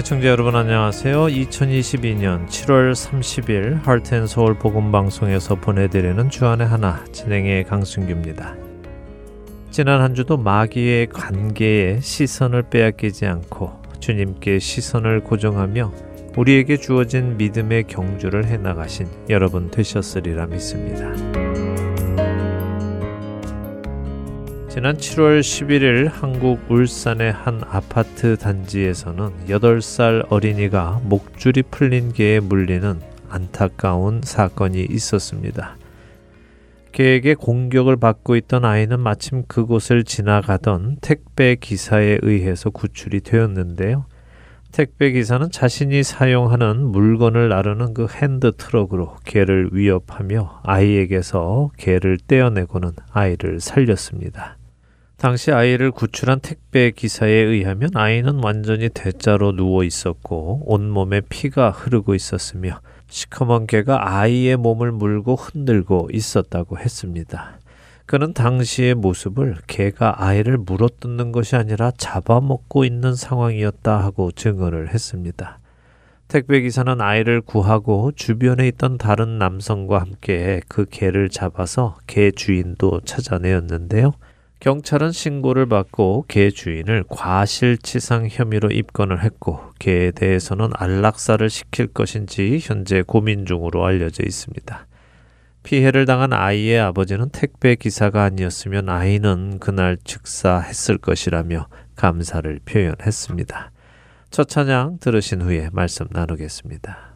애청자 여러분 안녕하세요. 2022년 7월 30일 하트앤서울 복음방송에서 보내드리는 주안의 하나 진행의 강순규입니다. 지난 한 주도 마귀의 관계에 시선을 빼앗기지 않고 주님께 시선을 고정하며 우리에게 주어진 믿음의 경주를 해나가신 여러분 되셨으리라 믿습니다. 지난 7월 11일 한국 울산의 한 아파트 단지에서는 8살 어린이가 목줄이 풀린 개에 물리는 안타까운 사건이 있었습니다. 개에게 공격을 받고 있던 아이는 마침 그곳을 지나가던 택배 기사에 의해서 구출이 되었는데요. 택배 기사는 자신이 사용하는 물건을 나르는 그 핸드 트럭으로 개를 위협하며 아이에게서 개를 떼어내고는 아이를 살렸습니다. 당시 아이를 구출한 택배 기사에 의하면 아이는 완전히 대자로 누워 있었고 온몸에 피가 흐르고 있었으며 시커먼 개가 아이의 몸을 물고 흔들고 있었다고 했습니다. 그는 당시의 모습을 개가 아이를 물어뜯는 것이 아니라 잡아먹고 있는 상황이었다 하고 증언을 했습니다. 택배 기사는 아이를 구하고 주변에 있던 다른 남성과 함께 그 개를 잡아서 개 주인도 찾아내었는데요. 경찰은 신고를 받고 개 주인을 과실치상 혐의로 입건을 했고 개에 대해서는 안락사를 시킬 것인지 현재 고민 중으로 알려져 있습니다. 피해를 당한 아이의 아버지는 택배 기사가 아니었으면 아이는 그날 즉사했을 것이라며 감사를 표현했습니다. 첫 찬양 들으신 후에 말씀 나누겠습니다.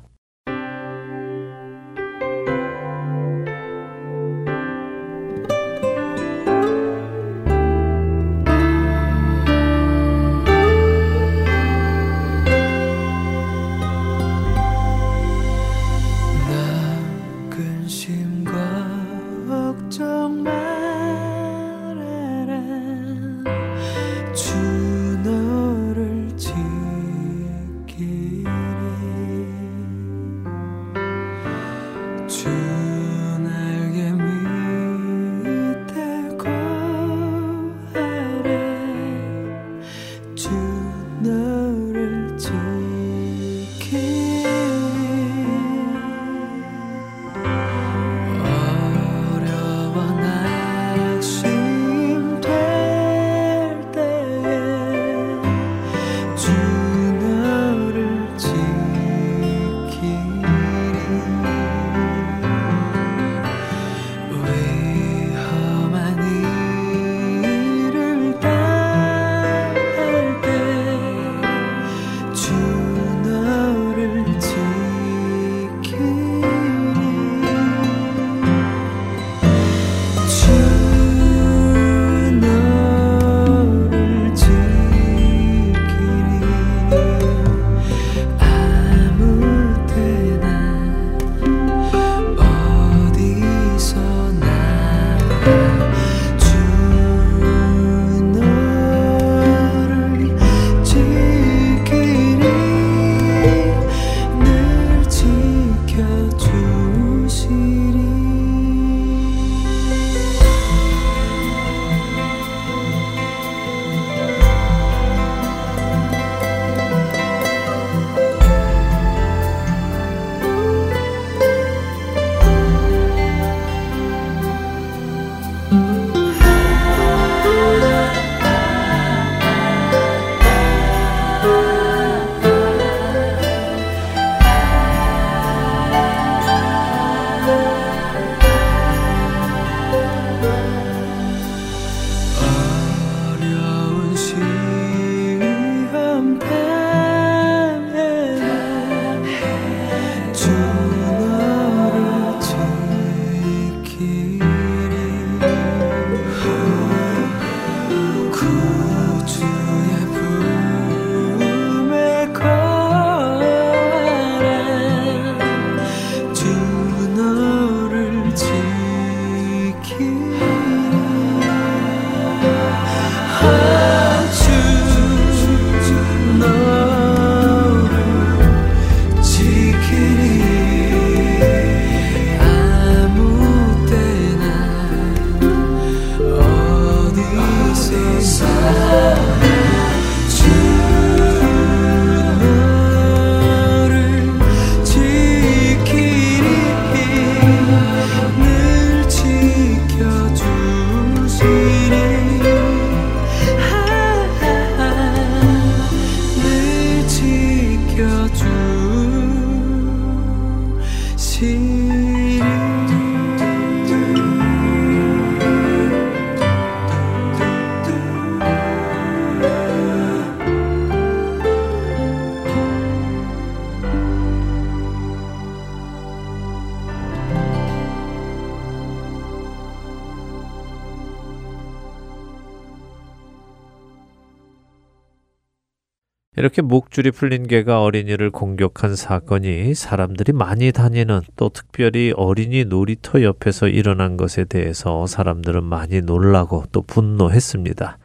이렇게 목줄이 풀린 개가 어린이를 공격한 사건이 사람들이 많이 다니는 또 특별히 어린이 놀이터 옆에서 일어난 것에 대해서 사람들은 많이 놀라고 또 분노했습니다.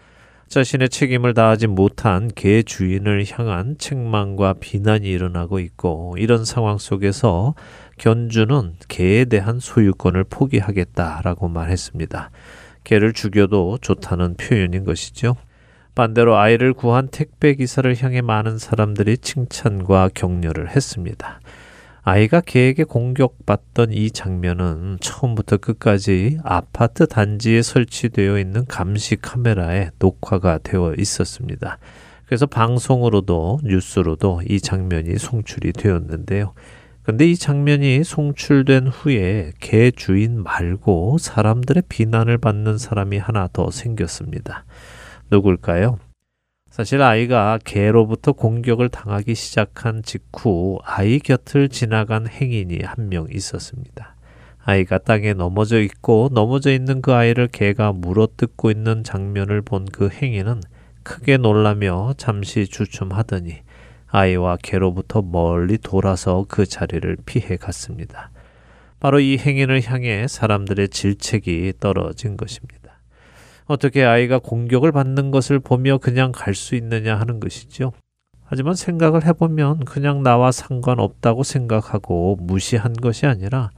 자신의 책임을 다하지 못한 개 주인을 향한 책망과 비난이 일어나고 있고 이런 상황 속에서 견주는 개에 대한 소유권을 포기하겠다라고 말했습니다. 개를 죽여도 좋다는 표현인 것이죠. 반대로 아이를 구한 택배 기사를 향해 많은 사람들이 칭찬과 격려를 했습니다. 아이가 개에게 공격받던 이 장면은 처음부터 끝까지 아파트 단지에 설치되어 있는 감시 카메라에 녹화가 되어 있었습니다. 그래서 방송으로도 뉴스로도 이 장면이 송출이 되었는데요. 근데 이 장면이 송출된 후에 개 주인 말고 사람들의 비난을 받는 사람이 하나 더 생겼습니다. 누굴까요? 사실 아이가 개로부터 공격을 당하기 시작한 직후 아이 곁을 지나간 행인이 한 명 있었습니다. 아이가 땅에 넘어져 있고 넘어져 있는 그 아이를 개가 물어뜯고 있는 장면을 본 그 행인은 크게 놀라며 잠시 주춤하더니 아이와 개로부터 멀리 돌아서 그 자리를 피해 갔습니다. 바로 이 행인을 향해 사람들의 질책이 떨어진 것입니다. 어떻게 아이가 공격을 받는 것을 보며 그냥 갈 수 있느냐 하는 것이죠. 하지만 생각을 해보면 그냥 나와 상관없다고 생각하고 무시한 것이 아니라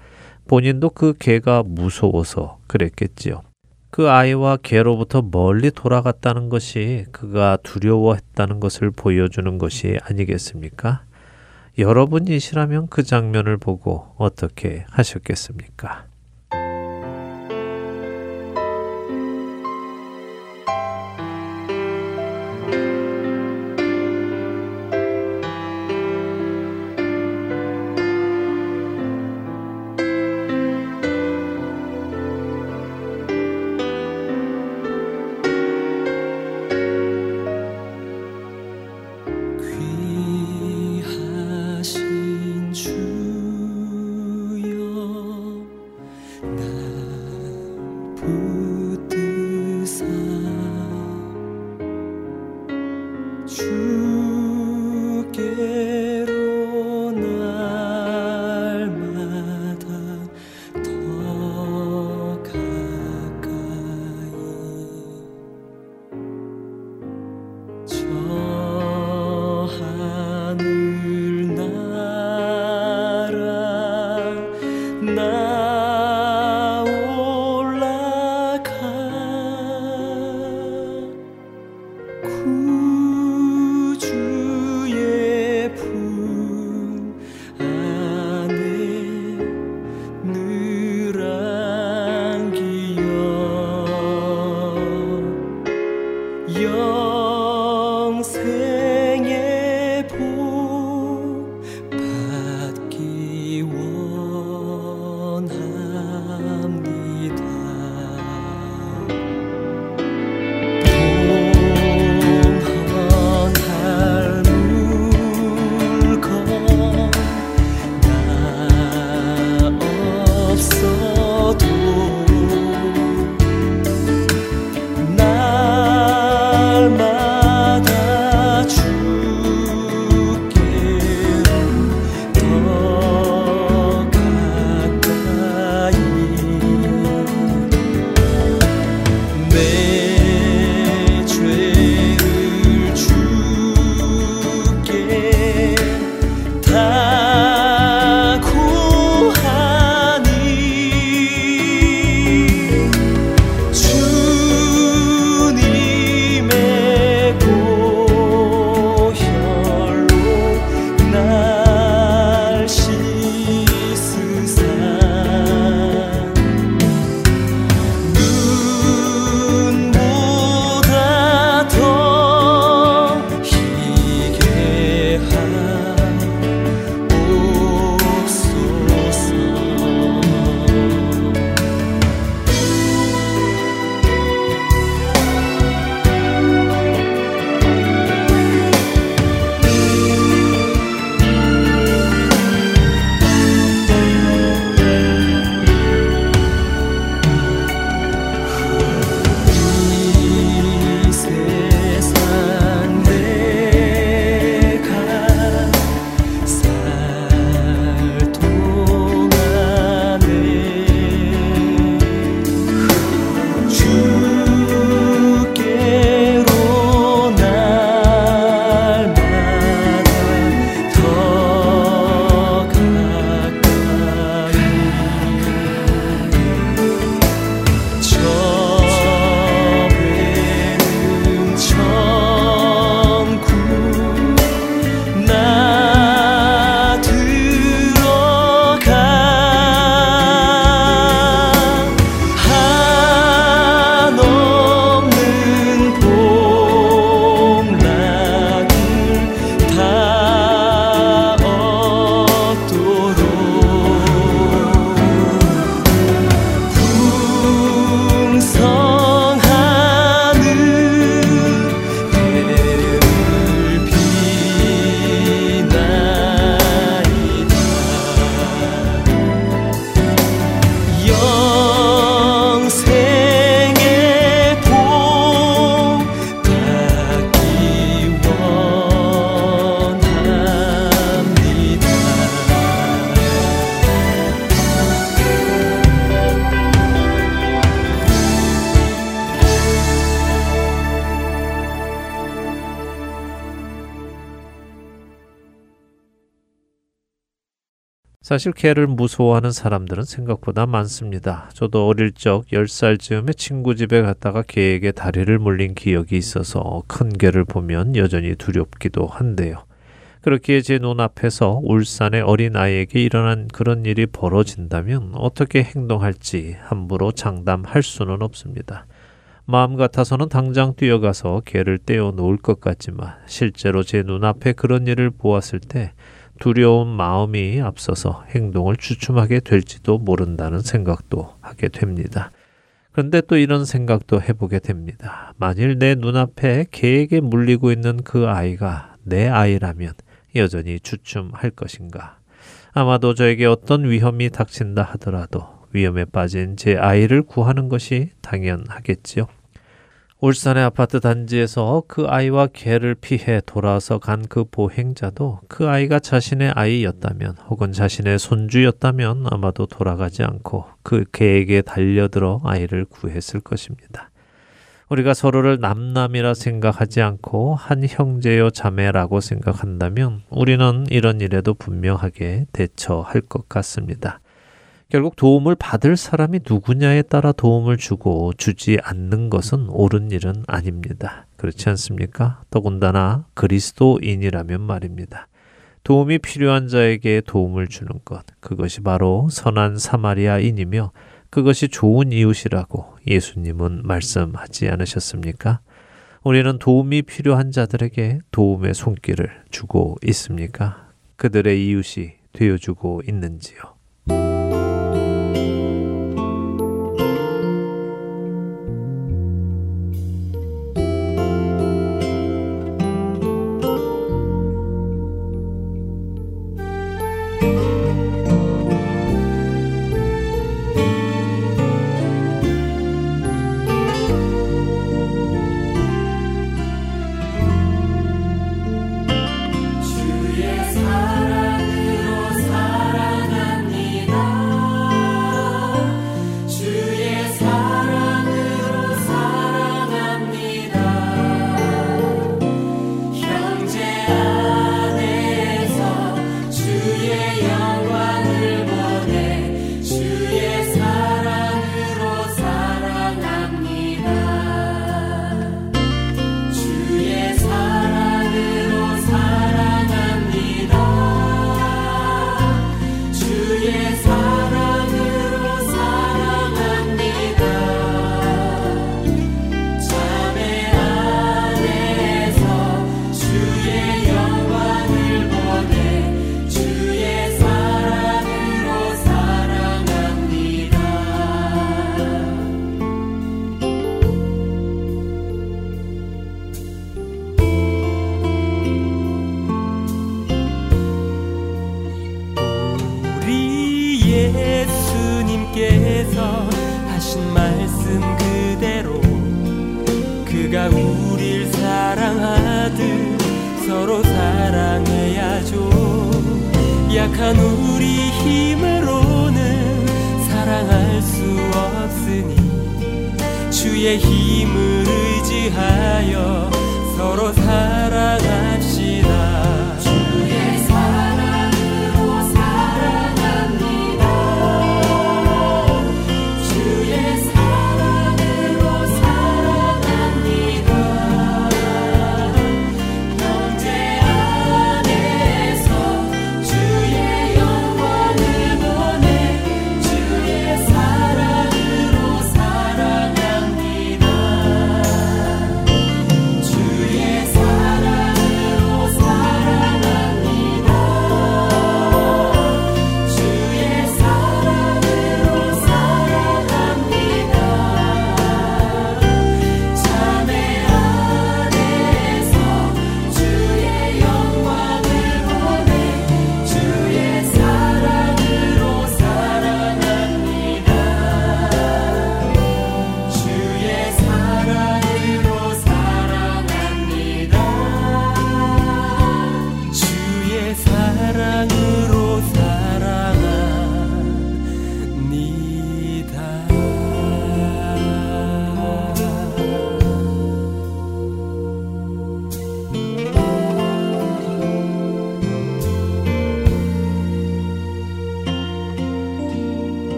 본인도 그 개가 무서워서 그랬겠지요. 그 아이와 개로부터 멀리 돌아갔다는 것이 그가 두려워했다는 것을 보여주는 것이 아니겠습니까? 여러분이시라면 그 장면을 보고 어떻게 하셨겠습니까? 사실 개를 무서워하는 사람들은 생각보다 많습니다. 저도 어릴 적 10살 쯤에 친구 집에 갔다가 개에게 다리를 물린 기억이 있어서 큰 개를 보면 여전히 두렵기도 한데요. 그렇기에 제 눈앞에서 울산의 어린 아이에게 일어난 그런 일이 벌어진다면 어떻게 행동할지 함부로 장담할 수는 없습니다. 마음 같아서는 당장 뛰어가서 개를 떼어 놓을 것 같지만 실제로 제 눈앞에 그런 일을 보았을 때 두려운 마음이 앞서서 행동을 주춤하게 될지도 모른다는 생각도 하게 됩니다. 그런데 또 이런 생각도 해보게 됩니다. 만일 내 눈앞에 개에게 물리고 있는 그 아이가 내 아이라면 여전히 주춤할 것인가? 아마도 저에게 어떤 위험이 닥친다 하더라도 위험에 빠진 제 아이를 구하는 것이 당연하겠지요. 울산의 아파트 단지에서 그 아이와 개를 피해 돌아서 간 그 보행자도 그 아이가 자신의 아이였다면 혹은 자신의 손주였다면 아마도 돌아가지 않고 그 개에게 달려들어 아이를 구했을 것입니다. 우리가 서로를 남남이라 생각하지 않고 한 형제요 자매라고 생각한다면 우리는 이런 일에도 분명하게 대처할 것 같습니다. 결국 도움을 받을 사람이 누구냐에 따라 도움을 주고 주지 않는 것은 옳은 일은 아닙니다. 그렇지 않습니까? 더군다나 그리스도인이라면 말입니다. 도움이 필요한 자에게 도움을 주는 것, 그것이 바로 선한 사마리아인이며 그것이 좋은 이웃이라고 예수님은 말씀하지 않으셨습니까? 우리는 도움이 필요한 자들에게 도움의 손길을 주고 있습니까? 그들의 이웃이 되어주고 있는지요? 서로 사랑해야죠. 약한 우리 힘으로는 사랑할 수 없으니 주의 힘을 의지하여 서로 사랑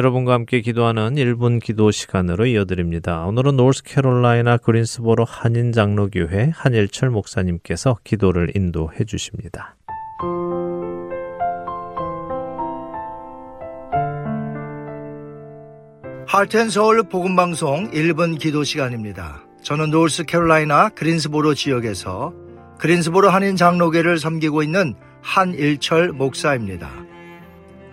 여러분과 함께 기도하는 1분 기도 시간으로 이어드립니다. 오늘은 노스캐롤라이나 그린스보로 한인 장로교회 한일철 목사님께서 기도를 인도해 주십니다. 하트앤서울 복음 방송 1분 기도 시간입니다. 저는 노스캐롤라이나 그린스보로 지역에서 그린스보로 한인 장로교를 섬기고 있는 한일철 목사입니다.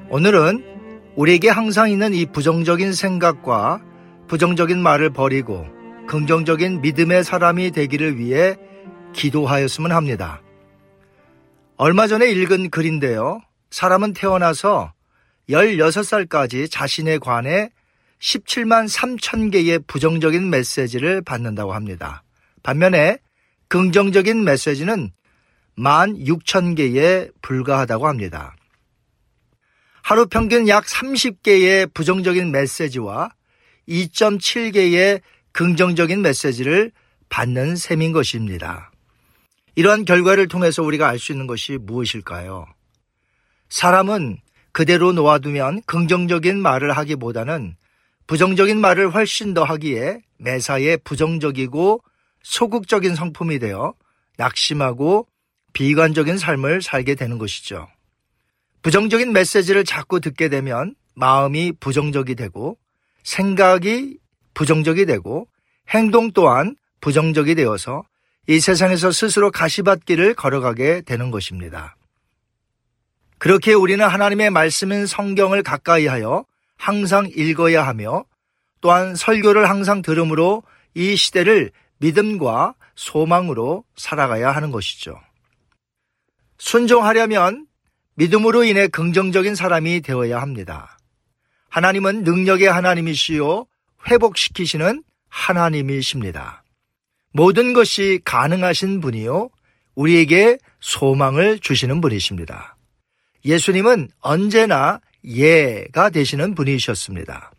오늘은 우리에게 항상 있는 이 부정적인 생각과 부정적인 말을 버리고 긍정적인 믿음의 사람이 되기를 위해 기도하였으면 합니다. 얼마 전에 읽은 글인데요. 사람은 태어나서 16살까지 자신에 관해 17만 3천 개의 부정적인 메시지를 받는다고 합니다. 반면에 긍정적인 메시지는 1만 6천 개에 불과하다고 합니다. 하루 평균 약 30개의 부정적인 메시지와 2.7개의 긍정적인 메시지를 받는 셈인 것입니다. 이러한 결과를 통해서 우리가 알 수 있는 것이 무엇일까요? 사람은 그대로 놓아두면 긍정적인 말을 하기보다는 부정적인 말을 훨씬 더 하기에 매사에 부정적이고 소극적인 성품이 되어 낙심하고 비관적인 삶을 살게 되는 것이죠. 부정적인 메시지를 자꾸 듣게 되면 마음이 부정적이 되고 생각이 부정적이 되고 행동 또한 부정적이 되어서 이 세상에서 스스로 가시밭길을 걸어가게 되는 것입니다. 그렇게 우리는 하나님의 말씀인 성경을 가까이 하여 항상 읽어야 하며 또한 설교를 항상 들으므로 이 시대를 믿음과 소망으로 살아가야 하는 것이죠. 순종하려면 믿음으로 인해 긍정적인 사람이 되어야 합니다. 하나님은 능력의 하나님이시요 회복시키시는 하나님이십니다. 모든 것이 가능하신 분이요 우리에게 소망을 주시는 분이십니다. 예수님은 언제나 예가 되시는 분이셨습니다.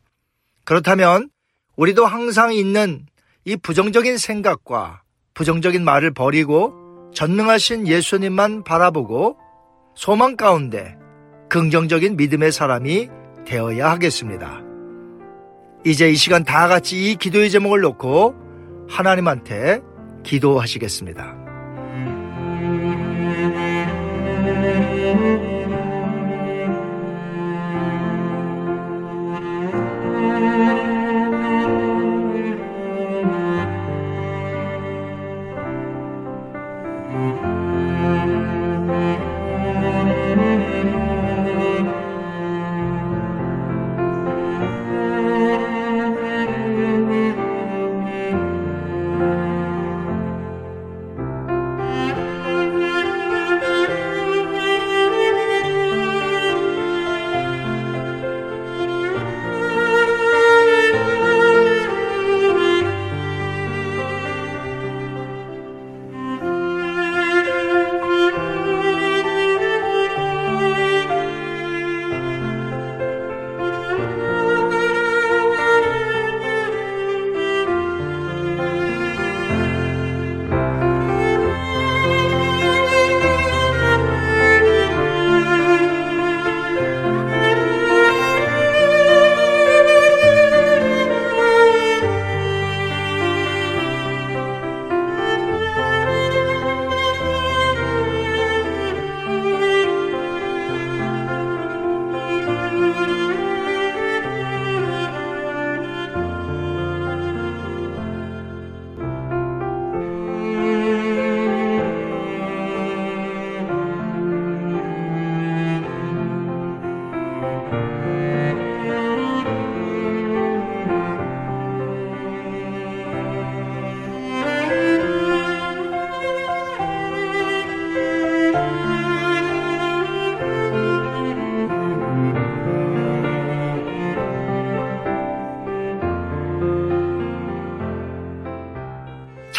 그렇다면 우리도 항상 있는 이 부정적인 생각과 부정적인 말을 버리고 전능하신 예수님만 바라보고 소망 가운데 긍정적인 믿음의 사람이 되어야 하겠습니다. 이제 이 시간 다 같이 이 기도의 제목을 놓고 하나님한테 기도하시겠습니다.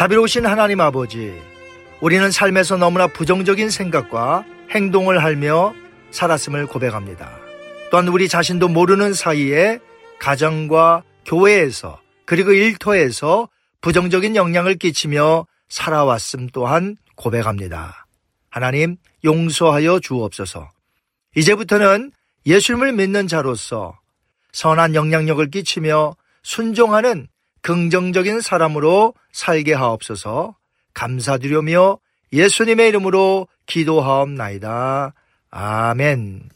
자비로우신 하나님 아버지, 우리는 삶에서 너무나 부정적인 생각과 행동을 하며 살았음을 고백합니다. 또한 우리 자신도 모르는 사이에 가정과 교회에서 그리고 일터에서 부정적인 영향을 끼치며 살아왔음 또한 고백합니다. 하나님 용서하여 주옵소서. 이제부터는 예수님을 믿는 자로서 선한 영향력을 끼치며 순종하는 긍정적인 사람으로 살게 하옵소서 감사드리며 예수님의 이름으로 기도하옵나이다. 아멘.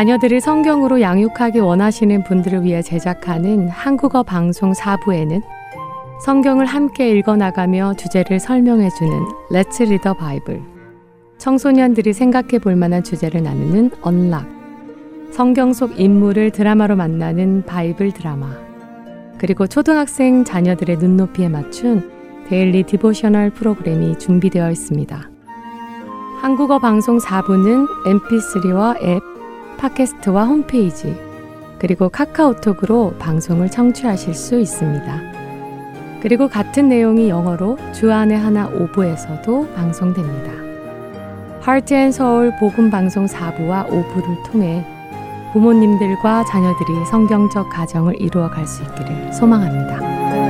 자녀들을 성경으로 양육하기 원하시는 분들을 위해 제작하는 한국어 방송 4부에는 성경을 함께 읽어나가며 주제를 설명해주는 Let's Read the Bible, 청소년들이 생각해 볼 만한 주제를 나누는 Unlock, 성경 속 인물을 드라마로 만나는 Bible 드라마, 그리고 초등학생 자녀들의 눈높이에 맞춘 Daily Devotional 프로그램이 준비되어 있습니다. 한국어 방송 4부는 mp3와 앱, 팟캐스트와 홈페이지, 그리고 카카오톡으로 방송을 청취하실 수 있습니다. 그리고 같은 내용이 영어로 주 안에 하나 오부에서도 방송됩니다. Heart and Soul 복음 방송 4부와 5부를 통해 부모님들과 자녀들이 성경적 가정을 이루어 갈 수 있기를 소망합니다.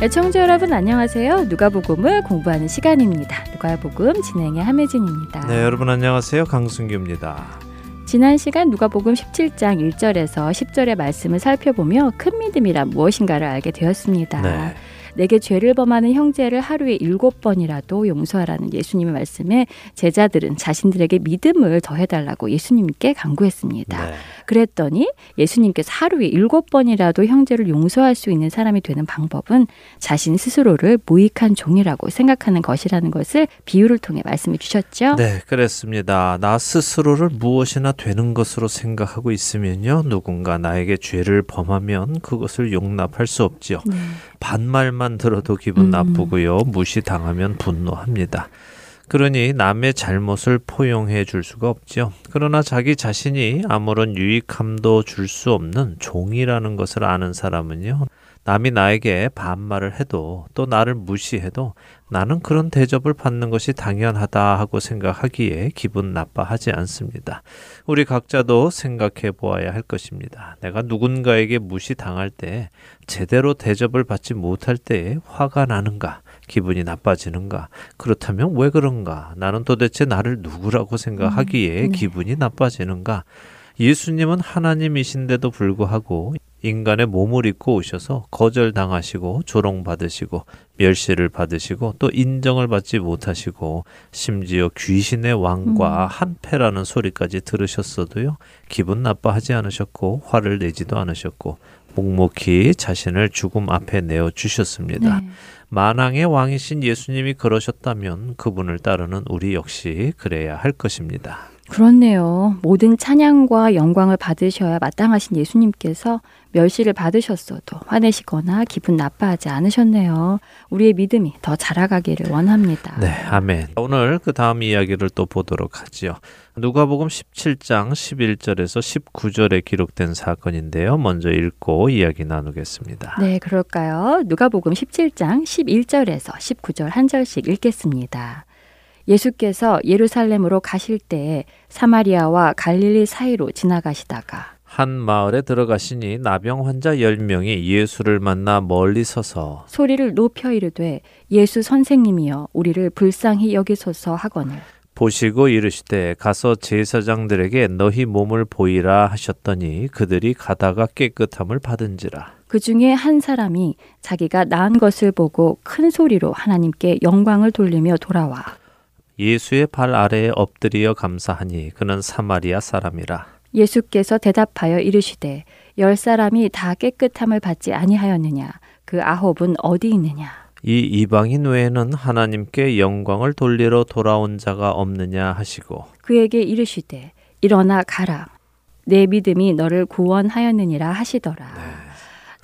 애청자 여러분 안녕하세요. 누가복음을 공부하는 시간입니다. 누가복음 진행의 함혜진입니다. 네, 여러분 안녕하세요. 강승규입니다. 지난 시간 누가복음 17장 1절에서 10절의 말씀을 살펴보며 큰 믿음이란 무엇인가를 알게 되었습니다. 네. 내게 죄를 범하는 형제를 하루에 일곱 번이라도 용서하라는 예수님의 말씀에 제자들은 자신들에게 믿음을 더해달라고 예수님께 강구했습니다. 네. 그랬더니 예수님께서 하루에 일곱 번이라도 형제를 용서할 수 있는 사람이 되는 방법은 자신 스스로를 무익한 종이라고 생각하는 것이라는 것을 비유를 통해 말씀해 주셨죠. 네, 그렇습니다. 나 스스로를 무엇이나 되는 것으로 생각하고 있으면요. 누군가 나에게 죄를 범하면 그것을 용납할 수 없지요. 네. 반말만 들어도 기분 음. 나쁘고요. 무시당하면 분노합니다. 그러니 남의 잘못을 포용해 줄 수가 없죠. 그러나 자기 자신이 아무런 유익함도 줄 수 없는 종이라는 것을 아는 사람은요. 남이 나에게 반말을 해도 또 나를 무시해도 나는 그런 대접을 받는 것이 당연하다 하고 생각하기에 기분 나빠하지 않습니다. 우리 각자도 생각해 보아야 할 것입니다. 내가 누군가에게 무시당할 때 제대로 대접을 받지 못할 때에 화가 나는가? 기분이 나빠지는가? 그렇다면 왜 그런가? 나는 도대체 나를 누구라고 생각하기에 음, 네. 기분이 나빠지는가? 예수님은 하나님이신데도 불구하고 인간의 몸을 입고 오셔서 거절당하시고 조롱받으시고 멸시를 받으시고 또 인정을 받지 못하시고 심지어 귀신의 왕과 음. 한패라는 소리까지 들으셨어도요 기분 나빠하지 않으셨고 화를 내지도 않으셨고 묵묵히 자신을 죽음 앞에 내어 주셨습니다. 네. 만왕의 왕이신 예수님이 그러셨다면 그분을 따르는 우리 역시 그래야 할 것입니다. 그렇네요. 모든 찬양과 영광을 받으셔야 마땅하신 예수님께서 멸시를 받으셨어도 화내시거나 기분 나빠하지 않으셨네요. 우리의 믿음이 더 자라가기를 원합니다. 네, 아멘. 오늘 그 다음 이야기를 또 보도록 하지요. 누가복음 17장 11절에서 19절에 기록된 사건인데요. 먼저 읽고 이야기 나누겠습니다. 네, 그럴까요? 누가복음 17장 11절에서 19절 한 절씩 읽겠습니다. 예수께서 예루살렘으로 가실 때 사마리아와 갈릴리 사이로 지나가시다가 한 마을에 들어가시니 나병 환자 10명이 예수를 만나 멀리 서서 소리를 높여 이르되 예수 선생님이여 우리를 불쌍히 여기소서 하거늘. 보시고 이르시되 가서 제사장들에게 너희 몸을 보이라 하셨더니 그들이 가다가 깨끗함을 받은지라. 그 중에 한 사람이 자기가 나은 것을 보고 큰 소리로 하나님께 영광을 돌리며 돌아와 예수의 발 아래에 엎드리어 감사하니 그는 사마리아 사람이라. 예수께서 대답하여 이르시되 열 사람이 다 깨끗함을 받지 아니하였느냐 그 아홉은 어디 있느냐 이 이방인 외에는 하나님께 영광을 돌리러 돌아온 자가 없느냐 하시고 그에게 이르시되 일어나 가라 내 믿음이 너를 구원하였느니라 하시더라. 네.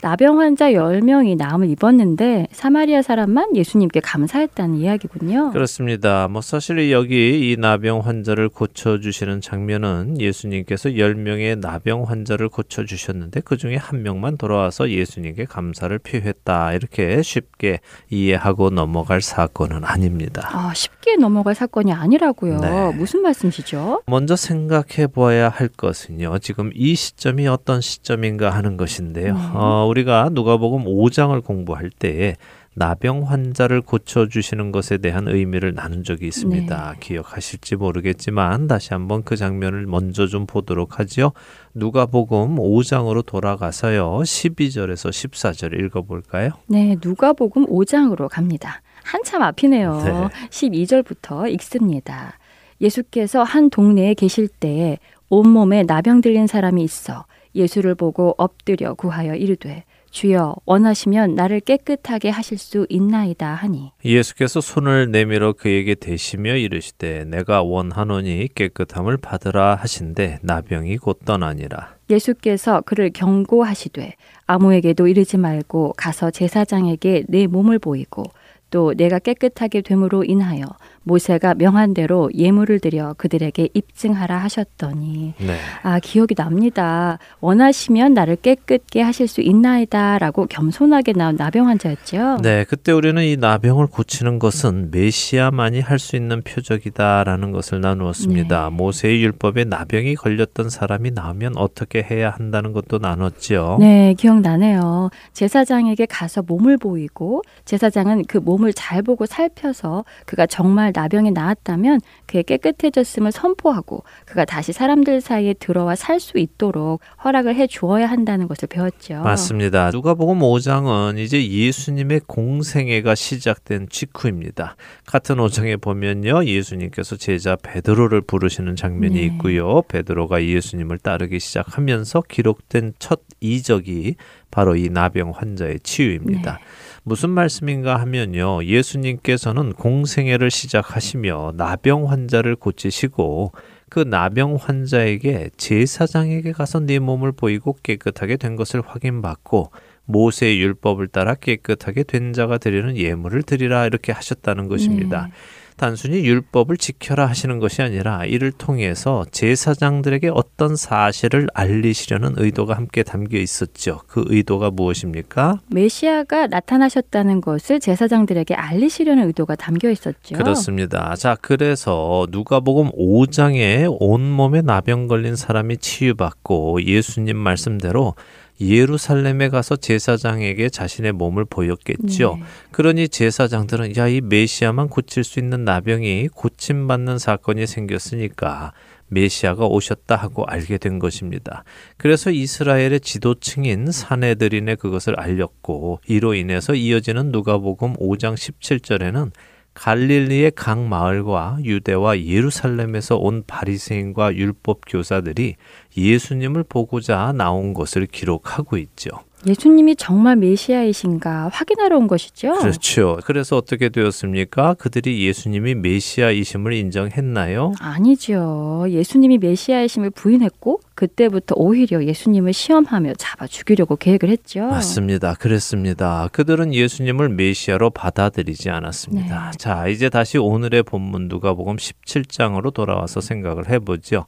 나병 환자 10명이 나음을 입었는데 사마리아 사람만 예수님께 감사했다는 이야기군요. 그렇습니다. 뭐 사실 여기 이 나병 환자를 고쳐 주시는 장면은 예수님께서 10명의 나병 환자를 고쳐 주셨는데 그 중에 한 명만 돌아와서 예수님께 감사를 표했다. 이렇게 쉽게 이해하고 넘어갈 사건은 아닙니다. 아, 쉽게 넘어갈 사건이 아니라고요. 네. 무슨 말씀이시죠? 먼저 생각해 보아야 할 것은요. 지금 이 시점이 어떤 시점인가 하는 것인데요. 네. 어, 우리가 누가복음 5장을 공부할 때에 나병 환자를 고쳐 주시는 것에 대한 의미를 나눈 적이 있습니다. 기억하실지 모르겠지만 다시 한번 그 장면을 먼저 좀 보도록 하지요. 누가복음 5장으로 돌아가서요. 12절에서 14절 읽어 볼까요? 네, 누가복음 5장으로 갑니다. 한참 앞이네요. 네. 12절부터 읽습니다. 예수께서 한 동네에 계실 때에 온몸에 나병 들린 사람이 있어 예수를 보고 엎드려 구하여 이르되 주여 원하시면 나를 깨끗하게 하실 수 있나이다 하니 예수께서 손을 내밀어 그에게 대시며 이르시되 내가 원하노니 깨끗함을 받으라 하신데 나병이 곧 떠나니라. 예수께서 그를 경고하시되 아무에게도 이르지 말고 가서 제사장에게 내 몸을 보이고 또 내가 깨끗하게 됨으로 인하여 모세가 명한 대로 예물을 드려 그들에게 입증하라 하셨더니 네. 아 기억이 납니다. 원하시면 나를 깨끗게 하실 수 있나이다라고 겸손하게 나온 나병 환자였죠. 네, 그때 우리는 이 나병을 고치는 것은 메시아만이 할 수 있는 표적이다라는 것을 나누었습니다. 네. 모세의 율법에 나병이 걸렸던 사람이 나오면 어떻게 해야 한다는 것도 나눴죠. 네, 기억나네요. 제사장에게 가서 몸을 보이고 제사장은 그 몸을 잘 보고 살펴서 그가 정말 나병이 나았다면 그의 깨끗해졌음을 선포하고 그가 다시 사람들 사이에 들어와 살 수 있도록 허락을 해 주어야 한다는 것을 배웠죠. 맞습니다. 누가복음 5장은 이제 예수님의 공생애가 시작된 직후입니다. 같은 5장에 보면요. 예수님께서 제자 베드로를 부르시는 장면이 네. 있고요. 베드로가 예수님을 따르기 시작하면서 기록된 첫 이적이 바로 이 나병 환자의 치유입니다. 네. 무슨 말씀인가 하면요. 예수님께서는 공생애를 시작하시며 나병 환자를 고치시고 그 나병 환자에게 제사장에게 가서 네 몸을 보이고 깨끗하게 된 것을 확인받고 모세의 율법을 따라 깨끗하게 된 자가 드리는 예물을 드리라 이렇게 하셨다는 것입니다. 네. 단순히 율법을 지켜라 하시는 것이 아니라 이를 통해서 제사장들에게 어떤 사실을 알리시려는 의도가 함께 담겨 있었죠. 그 의도가 무엇입니까? 메시아가 나타나셨다는 것을 제사장들에게 알리시려는 의도가 담겨 있었죠. 그렇습니다. 자, 그래서 누가복음 5장에 온몸에 나병 걸린 사람이 치유받고 예수님 말씀대로 예루살렘에 가서 제사장에게 자신의 몸을 보였겠죠. 네. 그러니 제사장들은 야, 이 메시아만 고칠 수 있는 나병이 고침받는 사건이 생겼으니까 메시아가 오셨다 하고 알게 된 것입니다. 그래서 이스라엘의 지도층인 사내들인에 그것을 알렸고 이로 인해서 이어지는 누가복음 5장 17절에는 갈릴리의 각 마을과 유대와 예루살렘에서 온 바리새인과 율법 교사들이 예수님을 보고자 나온 것을 기록하고 있죠. 예수님이 정말 메시아이신가 확인하러 온 것이죠. 그렇죠. 그래서 어떻게 되었습니까? 그들이 예수님이 메시아이심을 인정했나요? 아니죠. 예수님이 메시아이심을 부인했고 그때부터 오히려 예수님을 시험하며 잡아 죽이려고 계획을 했죠. 맞습니다. 그랬습니다. 그들은 예수님을 메시아로 받아들이지 않았습니다. 네. 자, 이제 다시 오늘의 본문 누가복음 17장으로 돌아와서 생각을 해 보죠.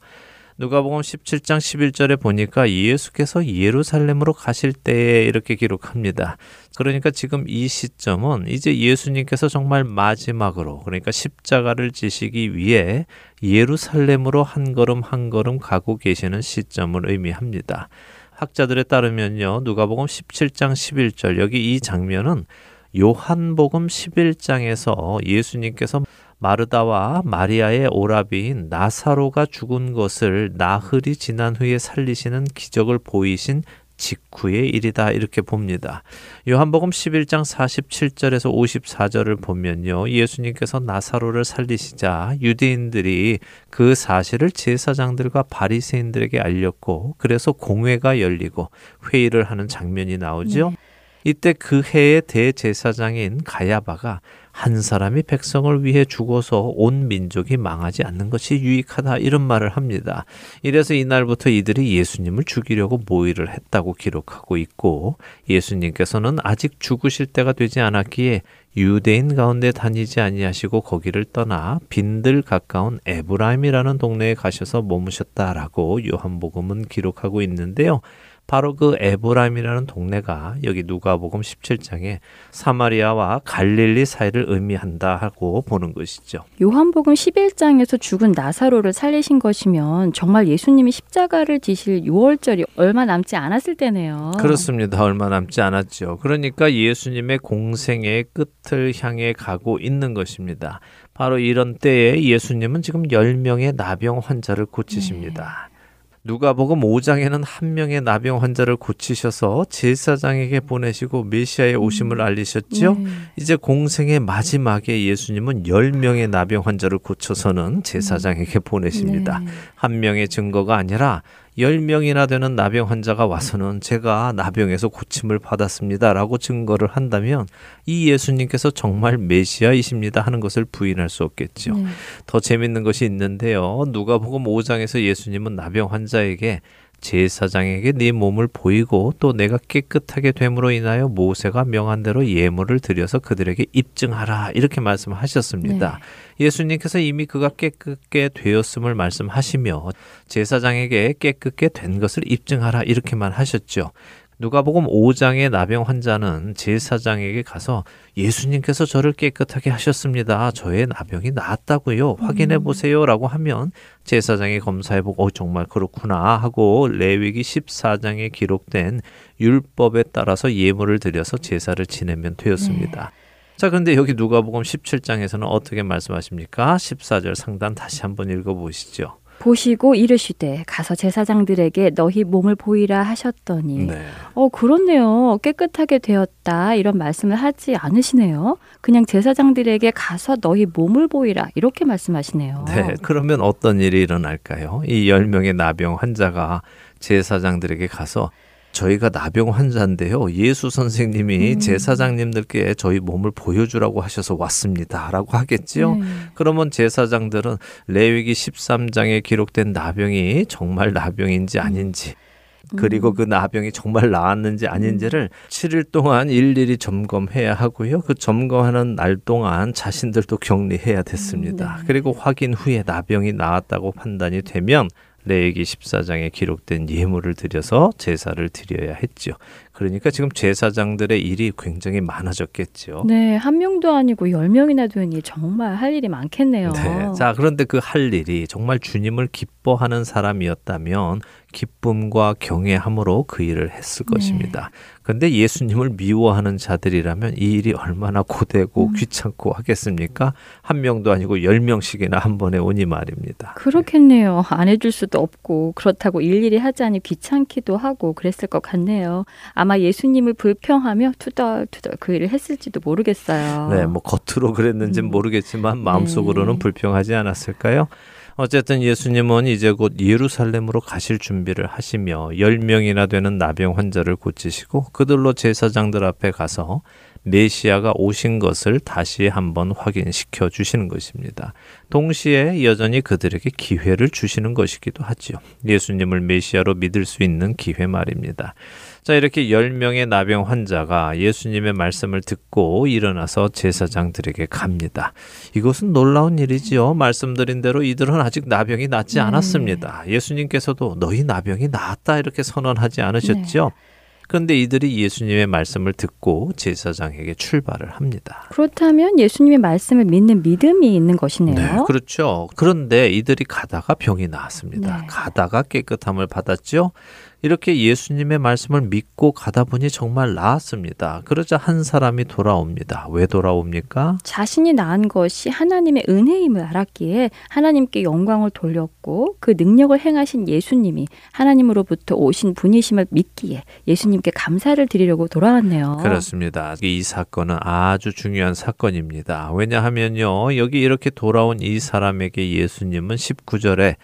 누가복음 17장 11절에 보니까 예수께서 예루살렘으로 가실 때에 이렇게 기록합니다. 그러니까 지금 이 시점은 이제 예수님께서 정말 마지막으로 그러니까 십자가를 지시기 위해 예루살렘으로 한 걸음 한 걸음 가고 계시는 시점을 의미합니다. 학자들에 따르면요. 누가복음 17장 11절 여기 이 장면은 요한복음 11장에서 예수님께서 마르다와 마리아의 오라비인 나사로가 죽은 것을 나흘이 지난 후에 살리시는 기적을 보이신 직후의 일이다 이렇게 봅니다. 요한복음 11장 47절에서 54절을 보면요. 예수님께서 나사로를 살리시자 유대인들이 그 사실을 제사장들과 바리새인들에게 알렸고 그래서 공회가 열리고 회의를 하는 장면이 나오죠. 네. 이때 그 해의 대제사장인 가야바가 한 사람이 백성을 위해 죽어서 온 민족이 망하지 않는 것이 유익하다 이런 말을 합니다. 이래서 이날부터 이들이 예수님을 죽이려고 모의를 했다고 기록하고 있고 예수님께서는 아직 죽으실 때가 되지 않았기에 유대인 가운데 다니지 아니하시고 거기를 떠나 빈들 가까운 에브라임이라는 동네에 가셔서 머무셨다라고 요한복음은 기록하고 있는데요. 바로 그 에브라임이라는 동네가 여기 누가복음 17장에 사마리아와 갈릴리 사이를 의미한다 하고 보는 것이죠. 요한복음 11장에서 죽은 나사로를 살리신 것이면 정말 예수님이 십자가를 지실 6월절이 얼마 남지 않았을 때네요. 그렇습니다. 얼마 남지 않았죠. 그러니까 예수님의 공생의 끝을 향해 가고 있는 것입니다. 바로 이런 때에 예수님은 지금 10명의 나병 환자를 고치십니다. 네. 누가복음 5장에는 한 명의 나병 환자를 고치셔서 제사장에게 보내시고 메시아의 오심을 음. 알리셨죠. 네. 이제 공생의 마지막에 예수님은 10명의 나병 환자를 고쳐서는 제사장에게 보내십니다. 네. 한 명의 증거가 아니라 10명이나 되는 나병 환자가 와서는 제가 나병에서 고침을 받았습니다 라고 증거를 한다면 이 예수님께서 정말 메시아이십니다 하는 것을 부인할 수 없겠죠. 네. 더 재밌는 것이 있는데요. 누가 복음 5장에서 예수님은 나병 환자에게 제사장에게 네 몸을 보이고 또 내가 깨끗하게 됨으로 인하여 모세가 명한 대로 예물을 드려서 그들에게 입증하라 이렇게 말씀하셨습니다. 네. 예수님께서 이미 그가 깨끗게 되었음을 말씀하시며 제사장에게 깨끗게 된 것을 입증하라 이렇게만 하셨죠. 누가복음 5장의 나병 환자는 제사장에게 가서 예수님께서 저를 깨끗하게 하셨습니다. 저의 나병이 나았다고요. 확인해 음. 보세요라고 하면 제사장이 검사해 보고 어 정말 그렇구나 하고 레위기 14장에 기록된 율법에 따라서 예물을 드려서 제사를 지내면 되었습니다. 네. 자, 그런데 여기 누가복음 17장에서는 어떻게 말씀하십니까? 14절 상단 다시 한번 읽어 보시죠. 보시고 이르시되 가서 제사장들에게 너희 몸을 보이라 하셨더니 네. 어 그렇네요. 깨끗하게 되었다 이런 말씀을 하지 않으시네요. 그냥 제사장들에게 가서 너희 몸을 보이라 이렇게 말씀하시네요. 네 그러면 어떤 일이 일어날까요? 이 열명의 나병 환자가 제사장들에게 가서 저희가 나병 환자인데요. 예수 선생님이 음. 제사장님들께 저희 몸을 보여주라고 하셔서 왔습니다.라고 하겠지요. 네. 그러면 제사장들은 레위기 13장에 기록된 나병이 정말 나병인지 아닌지 음. 그리고 그 나병이 정말 나았는지 아닌지를 7일 동안 일일이 점검해야 하고요. 그 점검하는 날 동안 자신들도 격리해야 됐습니다. 음, 네. 그리고 확인 후에 나병이 나았다고 판단이 되면 레이기 14장에 기록된 예물을 드려서 제사를 드려야 했죠. 그러니까 지금 제사장들의 일이 굉장히 많아졌겠죠. 네, 한 명도 아니고 열 명이나 되니 정말 할 일이 많겠네요. 네, 자 그런데 그 할 일이 정말 주님을 기뻐하는 사람이었다면 기쁨과 경외함으로 그 일을 했을 네. 것입니다. 근데 예수님을 미워하는 자들이라면 이 일이 얼마나 고되고 음. 귀찮고 하겠습니까? 한 명도 아니고 열 명씩이나 한 번에 오니 말입니다. 그렇겠네요. 안 해줄 수도 없고 그렇다고 일일이 하자니 귀찮기도 하고 그랬을 것 같네요. 아마 예수님을 불평하며 투덜투덜 그 일을 했을지도 모르겠어요. 네, 뭐 겉으로 그랬는지는 음. 모르겠지만 마음속으로는 네. 불평하지 않았을까요? 어쨌든 예수님은 이제 곧 예루살렘으로 가실 준비를 하시며 10명이나 되는 나병 환자를 고치시고 그들로 제사장들 앞에 가서 메시아가 오신 것을 다시 한번 확인시켜 주시는 것입니다. 동시에 여전히 그들에게 기회를 주시는 것이기도 하지요. 예수님을 메시아로 믿을 수 있는 기회 말입니다. 자, 이렇게 10명의 나병 환자가 예수님의 말씀을 듣고 일어나서 제사장들에게 갑니다. 이것은 놀라운 일이지요. 말씀드린 대로 이들은 아직 나병이 낫지 네. 않았습니다. 예수님께서도 너희 나병이 나았다 이렇게 선언하지 않으셨죠? 네. 그런데 이들이 예수님의 말씀을 듣고 제사장에게 출발을 합니다. 그렇다면 예수님의 말씀을 믿는 믿음이 있는 것이네요. 네, 그렇죠. 그런데 이들이 가다가 병이 나왔습니다. 네. 가다가 깨끗함을 받았죠. 이렇게 예수님의 말씀을 믿고 가다 보니 정말 나았습니다. 그러자 한 사람이 돌아옵니다. 왜 돌아옵니까? 자신이 낳은 것이 하나님의 은혜임을 알았기에 하나님께 영광을 돌렸고 그 능력을 행하신 예수님이 하나님으로부터 오신 분이심을 믿기에 예수님께 감사를 드리려고 돌아왔네요. 그렇습니다. 이 사건은 아주 중요한 사건입니다. 왜냐하면요. 여기 이렇게 돌아온 이 사람에게 예수님은 19절에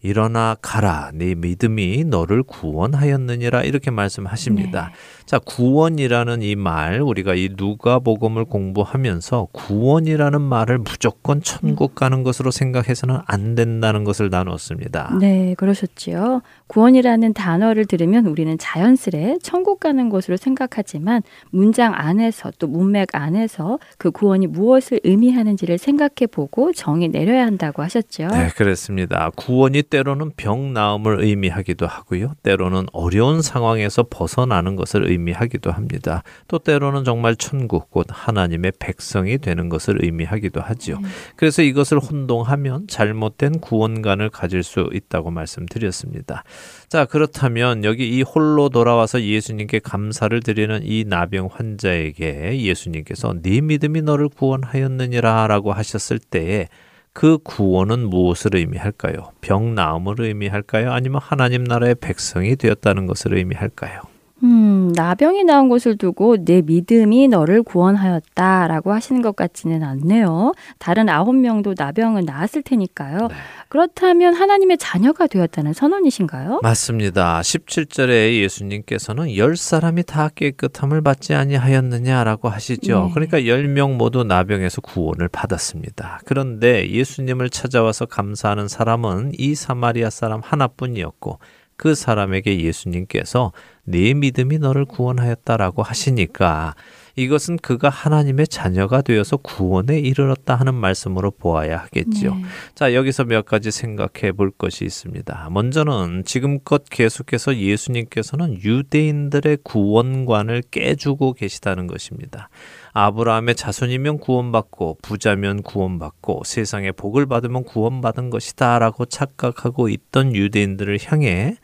일어나 가라 네 믿음이 너를 구원하였느니라 이렇게 말씀하십니다. 네. 자, 구원이라는 이 말 우리가 이 누가복음을 공부하면서 구원이라는 말을 무조건 천국 가는 것으로 생각해서는 안 된다는 것을 나눴습니다. 네, 그러셨지요. 구원이라는 단어를 들으면 우리는 자연스레 천국 가는 것으로 생각하지만 문장 안에서 또 문맥 안에서 그 구원이 무엇을 의미하는지를 생각해 보고 정의 내려야 한다고 하셨죠. 네, 그렇습니다. 구원이 때로는 병 나음을 의미하기도 하고요. 때로는 어려운 상황에서 벗어나는 것을 의미하기도 합니다. 또 때로는 정말 천국 곧 하나님의 백성이 되는 것을 의미하기도 하지요. 음. 그래서 이것을 혼동하면 잘못된 구원관을 가질 수 있다고 말씀드렸습니다. 자, 그렇다면 여기 이 홀로 돌아와서 예수님께 감사를 드리는 이 나병 환자에게 예수님께서 네 믿음이 너를 구원하였느니라라고 하셨을 때에 그 구원은 무엇을 의미할까요? 병 나음을 의미할까요? 아니면 하나님 나라의 백성이 되었다는 것을 의미할까요? 음, 나병이 나온 것을 두고 내 믿음이 너를 구원하였다 라고 하시는 것 같지는 않네요. 다른 아홉 명도 나병은 나았을 테니까요. 네. 그렇다면 하나님의 자녀가 되었다는 선언이신가요? 맞습니다. 17절에 예수님께서는 열 사람이 다 깨끗함을 받지 아니하였느냐라고 하시죠. 네. 그러니까 열 명 모두 나병에서 구원을 받았습니다. 그런데 예수님을 찾아와서 감사하는 사람은 이 사마리아 사람 하나뿐이었고 그 사람에게 예수님께서 네 믿음이 너를 구원하였다라고 하시니까 이것은 그가 하나님의 자녀가 되어서 구원에 이르렀다 하는 말씀으로 보아야 하겠지요. 네. 자, 여기서 몇 가지 생각해 볼 것이 있습니다. 먼저는 지금껏 계속해서 예수님께서는 유대인들의 구원관을 깨주고 계시다는 것입니다. 아브라함의 자손이면 구원받고 부자면 구원받고 세상에 복을 받으면 구원받은 것이다라고 착각하고 있던 유대인들을 향해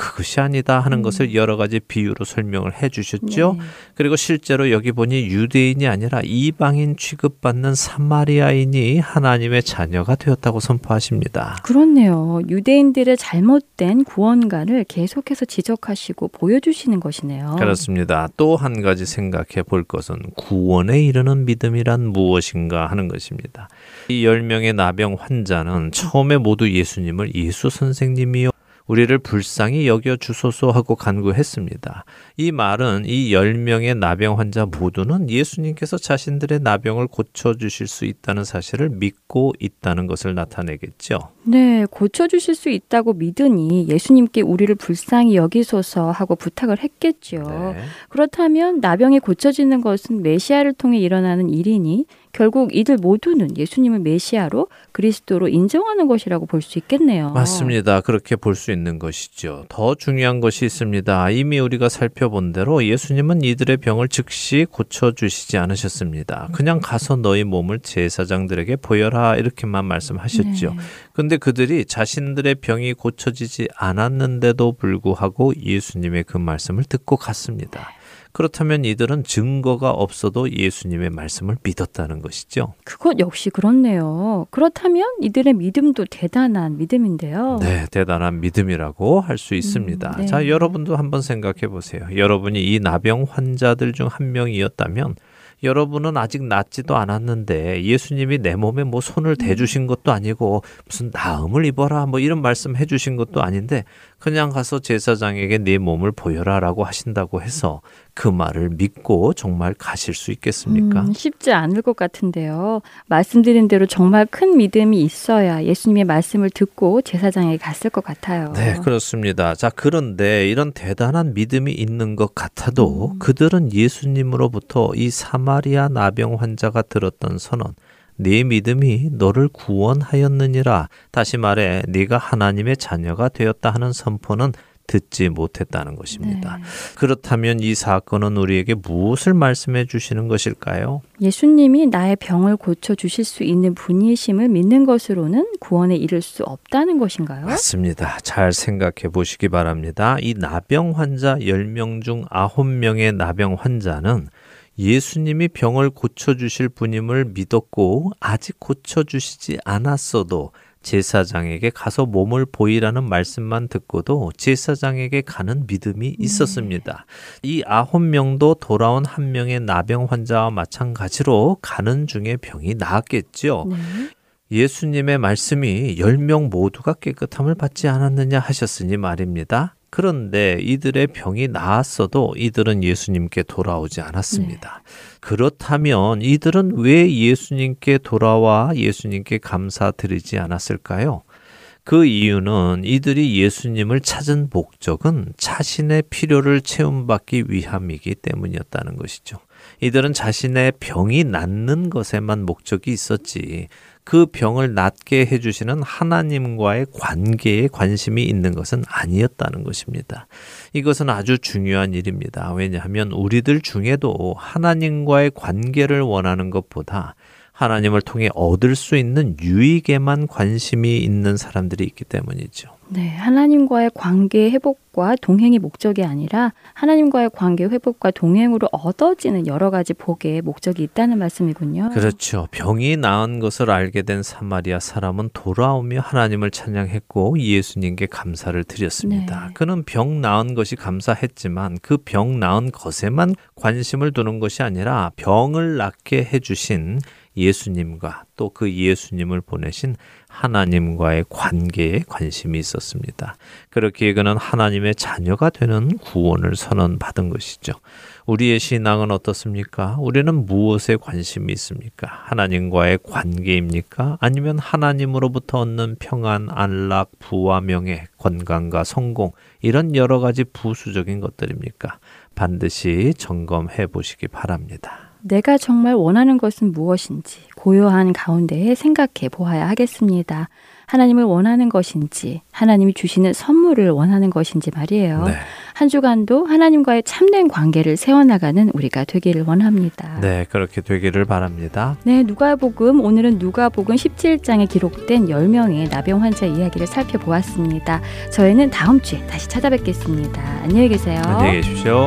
그것이 아니다 하는 음. 것을 여러 가지 비유로 설명을 해 주셨죠. 네. 그리고 실제로 여기 보니 유대인이 아니라 이방인 취급받는 사마리아인이 하나님의 자녀가 되었다고 선포하십니다. 그렇네요. 유대인들의 잘못된 구원관을 계속해서 지적하시고 보여주시는 것이네요. 그렇습니다. 또 한 가지 생각해 볼 것은 구원에 이르는 믿음이란 무엇인가 하는 것입니다. 이 10명의 나병 환자는 처음에 모두 예수님을 예수 선생님이요 우리를 불쌍히 여겨 주소서 하고 간구했습니다. 이 말은 이 10명의 나병 환자 모두는 예수님께서 자신들의 나병을 고쳐 주실 수 있다는 사실을 믿고 있다는 것을 나타내겠죠. 네, 고쳐 주실 수 있다고 믿으니 예수님께 우리를 불쌍히 여기소서 하고 부탁을 했겠죠. 네. 그렇다면 나병이 고쳐지는 것은 메시아를 통해 일어나는 일이니 결국 이들 모두는 예수님을 메시아로 그리스도로 인정하는 것이라고 볼 수 있겠네요. 맞습니다. 그렇게 볼 수 있는 것이죠. 더 중요한 것이 있습니다. 이미 우리가 살펴본 대로 예수님은 이들의 병을 즉시 고쳐 주시지 않으셨습니다. 그냥 가서 너희 몸을 제사장들에게 보여라 이렇게만 말씀하셨죠. 네. 근데 그들이 자신들의 병이 고쳐지지 않았는데도 불구하고 예수님의 그 말씀을 듣고 갔습니다. 그렇다면 이들은 증거가 없어도 예수님의 말씀을 믿었다는 것이죠. 그것 역시 그렇네요. 그렇다면 이들의 믿음도 대단한 믿음인데요. 네, 대단한 믿음이라고 할 수 있습니다. 음, 네. 자, 여러분도 한번 생각해 보세요. 여러분이 이 나병 환자들 중 한 명이었다면 여러분은 아직 낫지도 않았는데 예수님이 내 몸에 뭐 손을 대주신 것도 아니고 무슨 나음을 입어라 뭐 이런 말씀 해주신 것도 아닌데 그냥 가서 제사장에게 네 몸을 보여라라고 하신다고 해서 그 말을 믿고 정말 가실 수 있겠습니까? 음, 쉽지 않을 것 같은데요. 말씀드린 대로 정말 큰 믿음이 있어야 예수님의 말씀을 듣고 제사장에게 갔을 것 같아요. 네, 그렇습니다. 자, 그런데 이런 대단한 믿음이 있는 것 같아도 음. 그들은 예수님으로부터 이 사마리아 나병 환자가 들었던 선언, 네 믿음이 너를 구원하였느니라. 다시 말해 네가 하나님의 자녀가 되었다 하는 선포는 듣지 못했다는 것입니다. 네. 그렇다면 이 사건은 우리에게 무엇을 말씀해 주시는 것일까요? 예수님이 나의 병을 고쳐 주실 수 있는 분이심을 믿는 것으로는 구원에 이를 수 없다는 것인가요? 맞습니다. 잘 생각해 보시기 바랍니다. 이 나병 환자 10명 중 9명의 나병 환자는 예수님이 병을 고쳐 주실 분임을 믿었고 아직 고쳐 주시지 않았어도 제사장에게 가서 몸을 보이라는 말씀만 듣고도 제사장에게 가는 믿음이 네. 있었습니다. 이 아홉 명도 돌아온 한 명의 나병 환자와 마찬가지로 가는 중에 병이 나았겠죠. 네. 예수님의 말씀이 10명 모두가 깨끗함을 받지 않았느냐 하셨으니 말입니다. 그런데 이들의 병이 나았어도 이들은 예수님께 돌아오지 않았습니다. 네. 그렇다면 이들은 왜 예수님께 돌아와 예수님께 감사드리지 않았을까요? 그 이유는 이들이 예수님을 찾은 목적은 자신의 필요를 채움받기 위함이기 때문이었다는 것이죠. 이들은 자신의 병이 낫는 것에만 목적이 있었지 그 병을 낫게 해주시는 하나님과의 관계에 관심이 있는 것은 아니었다는 것입니다. 이것은 아주 중요한 일입니다. 왜냐하면 우리들 중에도 하나님과의 관계를 원하는 것보다 하나님을 통해 얻을 수 있는 유익에만 관심이 있는 사람들이 있기 때문이죠. 네, 하나님과의 관계 회복과 동행이 목적이 아니라 하나님과의 관계 회복과 동행으로 얻어지는 여러 가지 복의 목적이 있다는 말씀이군요. 그렇죠. 병이 나은 것을 알게 된 사마리아 사람은 돌아오며 하나님을 찬양했고 예수님께 감사를 드렸습니다. 네. 그는 병 나은 것이 감사했지만 그 병 나은 것에만 관심을 두는 것이 아니라 병을 낫게 해주신 예수님과 또 그 예수님을 보내신 하나님과의 관계에 관심이 있었습니다. 그렇게 그는 하나님의 자녀가 되는 구원을 선언받은 것이죠. 우리의 신앙은 어떻습니까? 우리는 무엇에 관심이 있습니까? 하나님과의 관계입니까? 아니면 하나님으로부터 얻는 평안, 안락, 부와 명예, 건강과 성공, 이런 여러 가지 부수적인 것들입니까? 반드시 점검해 보시기 바랍니다. 내가 정말 원하는 것은 무엇인지 고요한 가운데에 생각해 보아야 하겠습니다. 하나님을 원하는 것인지, 하나님이 주시는 선물을 원하는 것인지 말이에요. 네. 한 주간도 하나님과의 참된 관계를 세워나가는 우리가 되기를 원합니다. 네, 그렇게 되기를 바랍니다. 네, 누가복음 오늘은 누가복음 17장에 기록된 10명의 나병 환자 이야기를 살펴보았습니다. 저희는 다음 주에 다시 찾아뵙겠습니다. 안녕히 계세요. 안녕히 계십시오.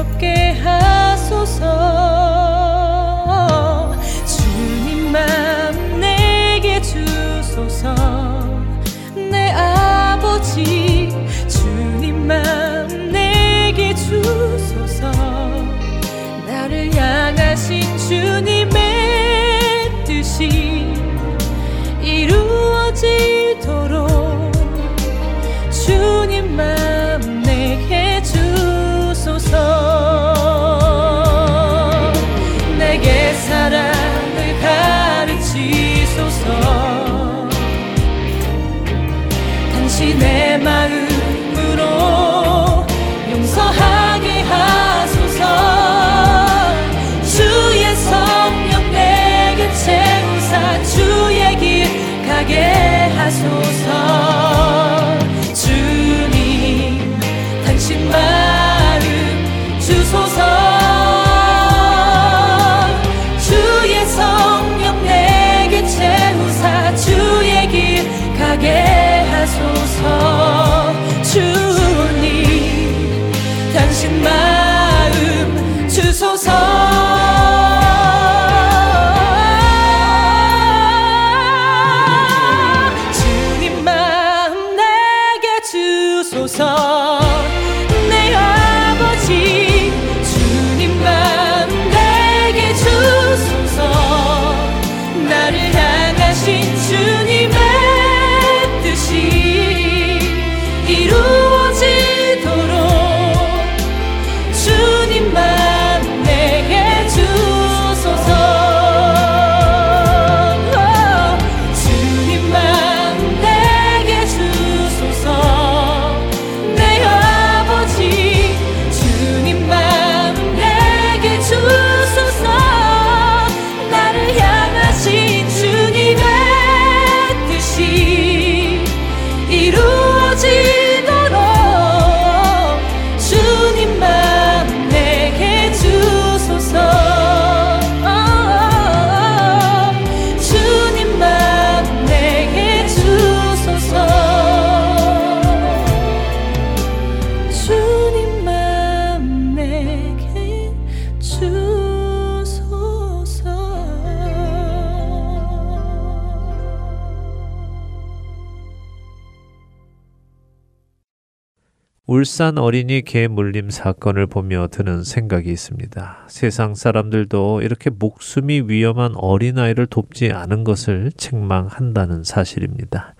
울산 어린이 개 물림 사건을 보며 드는 생각이 있습니다. 세상 사람들도 이렇게 목숨이 위험한 어린아이를 돕지 않은 것을 책망한다는 사실입니다.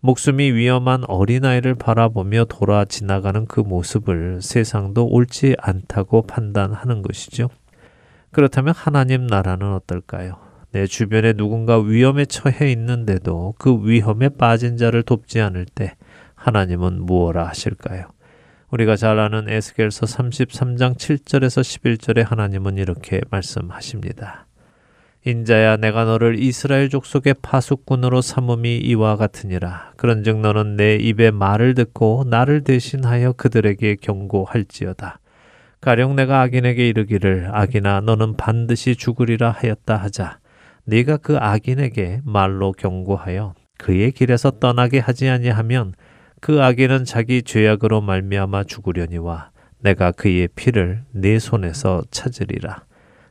목숨이 위험한 어린아이를 바라보며 돌아 지나가는 그 모습을 세상도 옳지 않다고 판단하는 것이죠. 그렇다면 하나님 나라는 어떨까요? 내 주변에 누군가 위험에 처해 있는데도 그 위험에 빠진 자를 돕지 않을 때 하나님은 무엇라 하실까요? 우리가 잘 아는 에스겔서 33장 7절에서 11절에 하나님은 이렇게 말씀하십니다. 인자야 내가 너를 이스라엘 족속의 파수꾼으로 삼음이 이와 같으니라. 그런즉 너는 내 입의 말을 듣고 나를 대신하여 그들에게 경고할지어다. 가령 내가 악인에게 이르기를 악인아 너는 반드시 죽으리라 하였다 하자. 네가 그 악인에게 말로 경고하여 그의 길에서 떠나게 하지 아니하면 그 악인은 자기 죄악으로 말미암아 죽으려니와 내가 그의 피를 네 손에서 찾으리라.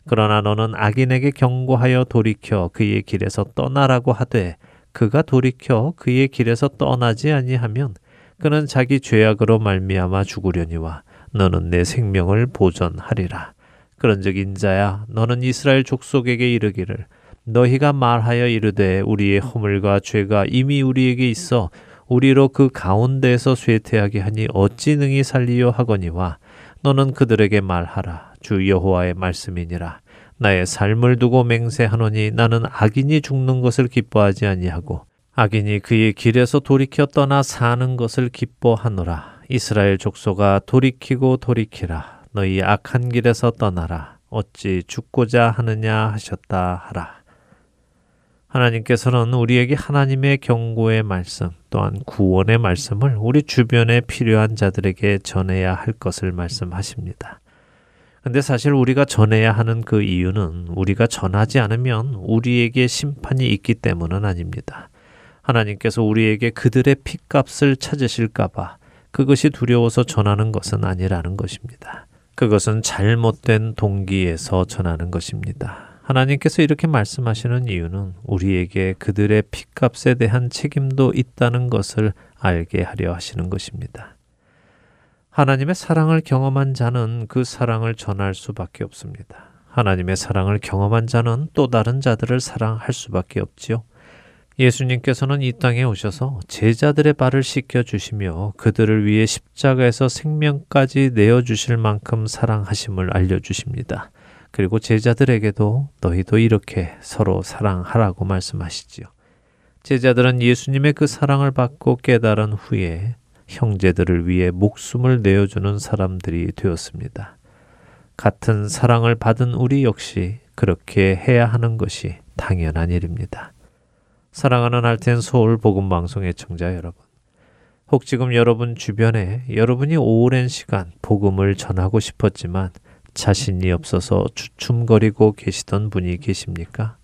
그러나 너는 악인에게 경고하여 돌이켜 그의 길에서 떠나라고 하되 그가 돌이켜 그의 길에서 떠나지 아니하면 그는 자기 죄악으로 말미암아 죽으려니와 너는 내 생명을 보존하리라. 그런즉 인자야 너는 이스라엘 족속에게 이르기를 너희가 말하여 이르되 우리의 허물과 죄가 이미 우리에게 있어 우리로 그 가운데에서 쇠퇴하게 하니 어찌 능히 살리요 하거니와 너는 그들에게 말하라. 주 여호와의 말씀이니라. 나의 삶을 두고 맹세하노니 나는 악인이 죽는 것을 기뻐하지 아니하고 악인이 그의 길에서 돌이켜 떠나 사는 것을 기뻐하노라. 이스라엘 족속아 돌이키고 돌이키라. 너희 악한 길에서 떠나라. 어찌 죽고자 하느냐 하셨다 하라 하나님께서는 우리에게 하나님의 경고의 말씀 또한 구원의 말씀을 우리 주변에 필요한 자들에게 전해야 할 것을 말씀하십니다. 근데 사실 우리가 전해야 하는 그 이유는 우리가 전하지 않으면 우리에게 심판이 있기 때문은 아닙니다. 하나님께서 우리에게 그들의 핏값을 찾으실까봐 그것이 두려워서 전하는 것은 아니라는 것입니다. 그것은 잘못된 동기에서 전하는 것입니다. 하나님께서 이렇게 말씀하시는 이유는 우리에게 그들의 핏값에 대한 책임도 있다는 것을 알게 하려 하시는 것입니다. 하나님의 사랑을 경험한 자는 그 사랑을 전할 수밖에 없습니다. 하나님의 사랑을 경험한 자는 또 다른 자들을 사랑할 수밖에 없지요. 예수님께서는 이 땅에 오셔서 제자들의 발을 씻겨 주시며 그들을 위해 십자가에서 생명까지 내어 주실 만큼 사랑하심을 알려 주십니다. 그리고 제자들에게도 너희도 이렇게 서로 사랑하라고 말씀하시지요. 제자들은 예수님의 그 사랑을 받고 깨달은 후에 형제들을 위해 목숨을 내어주는 사람들이 되었습니다. 같은 사랑을 받은 우리 역시 그렇게 해야 하는 것이 당연한 일입니다. 사랑하는 할텐 서울 복음 방송의 청자 여러분. 혹 지금 여러분 주변에 여러분이 오랜 시간 복음을 전하고 싶었지만 자신이 없어서 주춤거리고 계시던 분이 계십니까?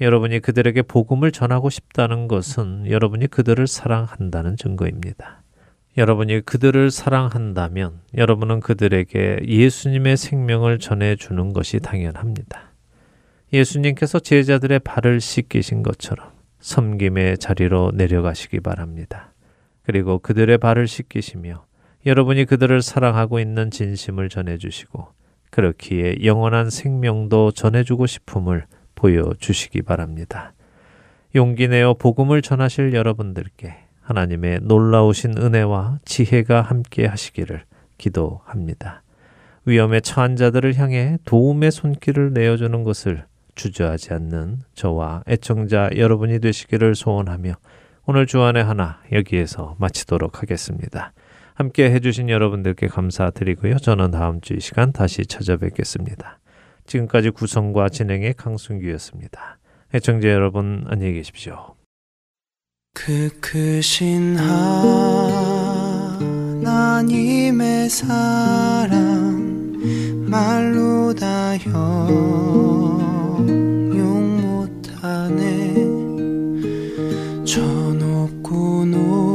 여러분이 그들에게 복음을 전하고 싶다는 것은 여러분이 그들을 사랑한다는 증거입니다. 여러분이 그들을 사랑한다면 여러분은 그들에게 예수님의 생명을 전해주는 것이 당연합니다. 예수님께서 제자들의 발을 씻기신 것처럼 섬김의 자리로 내려가시기 바랍니다. 그리고 그들의 발을 씻기시며 여러분이 그들을 사랑하고 있는 진심을 전해주시고 그렇기에 영원한 생명도 전해주고 싶음을 보여주시기 바랍니다. 용기 내어 복음을 전하실 여러분들께 하나님의 놀라우신 은혜와 지혜가 함께 하시기를 기도합니다. 위험에 처한 자들을 향해 도움의 손길을 내어주는 것을 주저하지 않는 저와 애청자 여러분이 되시기를 소원하며 오늘 주안의 하나 여기에서 마치도록 하겠습니다. 함께 해주신 여러분들께 감사드리고요. 저는 다음 주 이 시간 다시 찾아뵙겠습니다. 지금까지 구성과 진행의 강순기였습니다. 애청자 여러분 안녕히 계십시오. 그 크신 하나님의 사랑 말로 다 형용 못하네 저 높고 높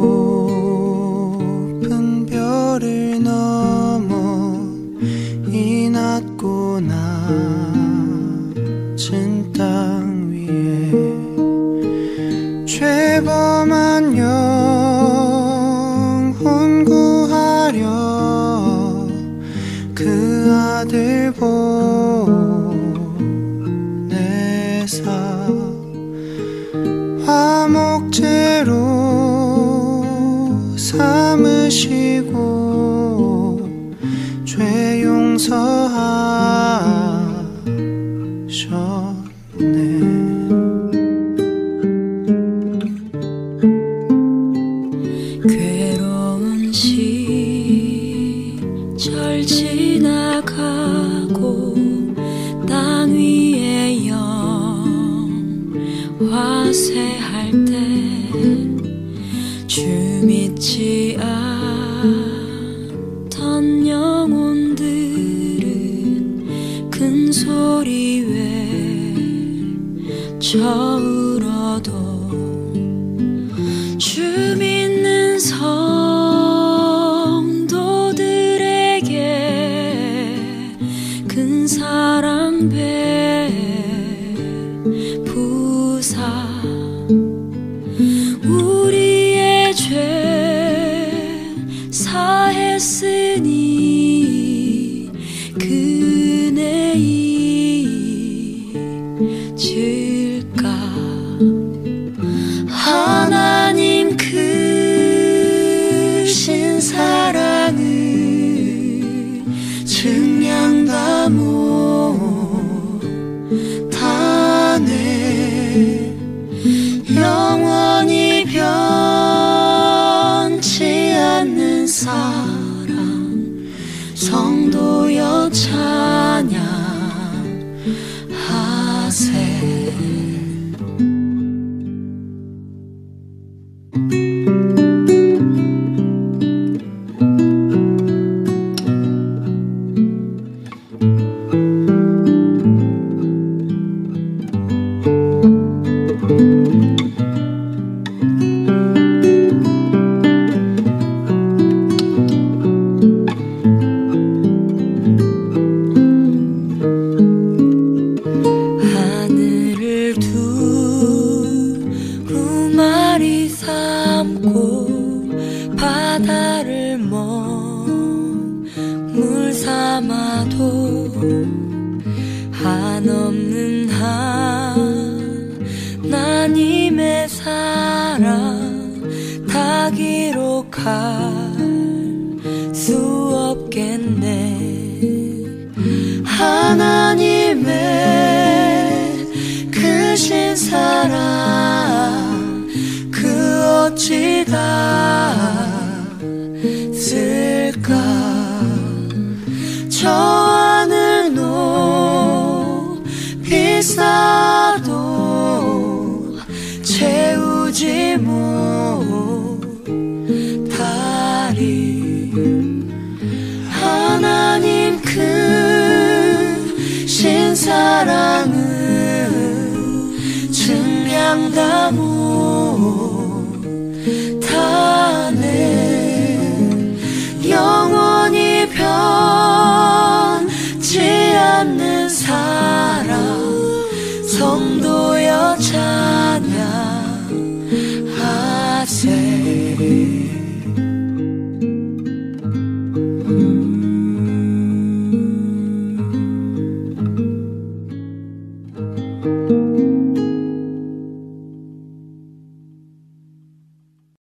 낮은 땅 위에 죄범한 영